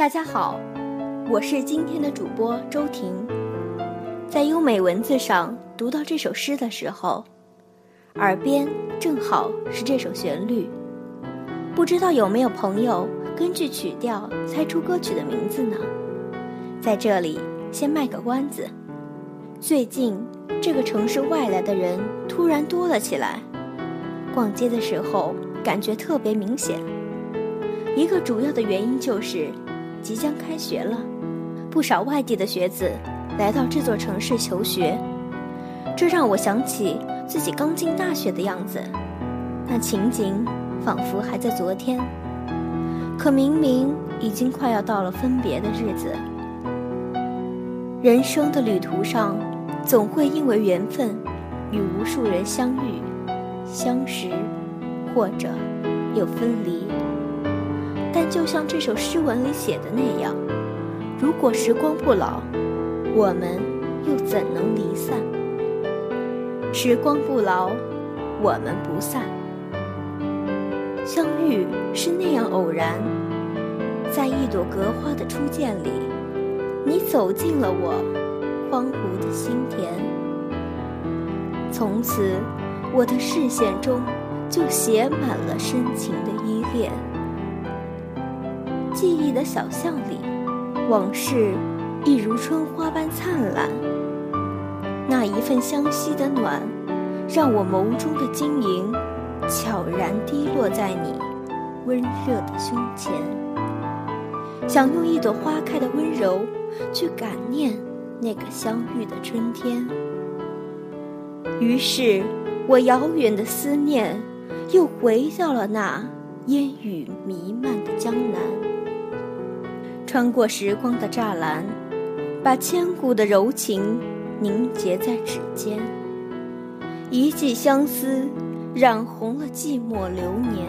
大家好，我是今天的主播周婷。在优美文字上读到这首诗的时候，耳边正好是这首旋律。不知道有没有朋友根据曲调猜出歌曲的名字呢？在这里先卖个关子。最近这个城市外来的人突然多了起来，逛街的时候感觉特别明显。一个主要的原因就是即将开学了，不少外地的学子来到这座城市求学，这让我想起自己刚进大学的样子，那情景。仿佛还在昨天，可明明已经快要到了分别的日子。人生的旅途上，总会因为缘分，与无数人相遇、相识，或者又分离。但就像这首诗文里写的那样，如果时光不老，我们又怎能离散？时光不老，我们不散。相遇是那样偶然，在一朵格花的初见里，你走进了我荒芜的心田。从此，我的视线中就写满了深情的依恋。记忆的小巷里，往事一如春花般灿烂。那一份相惜的暖，让我眸中的晶莹。悄然滴落在你温热的胸前，想用一朵花开的温柔去感念那个相遇的春天。于是，我遥远的思念又回到了那烟雨弥漫的江南，穿过时光的栅栏，把千古的柔情凝结在指尖，一季相思。染红了寂寞流年，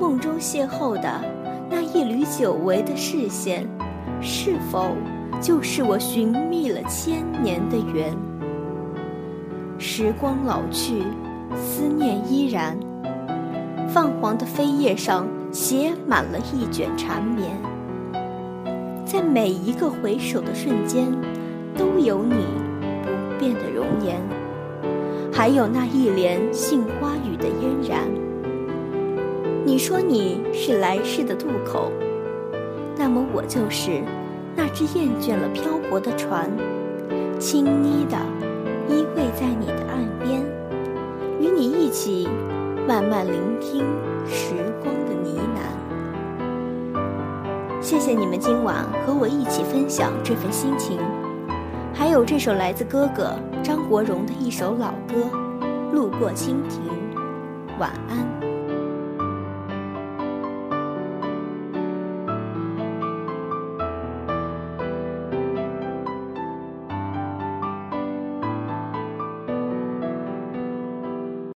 梦中邂逅的那一缕久违的视线，是否就是我寻觅了千年的缘？时光老去，思念依然，泛黄的飞页上写满了一卷缠绵，在每一个回首的瞬间，都有你不变的容颜。还有那一帘杏花雨的嫣然。你说你是来世的渡口，那么我就是那只厌倦了漂泊的船，轻昵的依偎在你的岸边，与你一起慢慢聆听谢谢你们今晚和我一起分享这份心情。还有这首来自哥哥张国荣的一首老歌《路过蜻蜓》，晚安。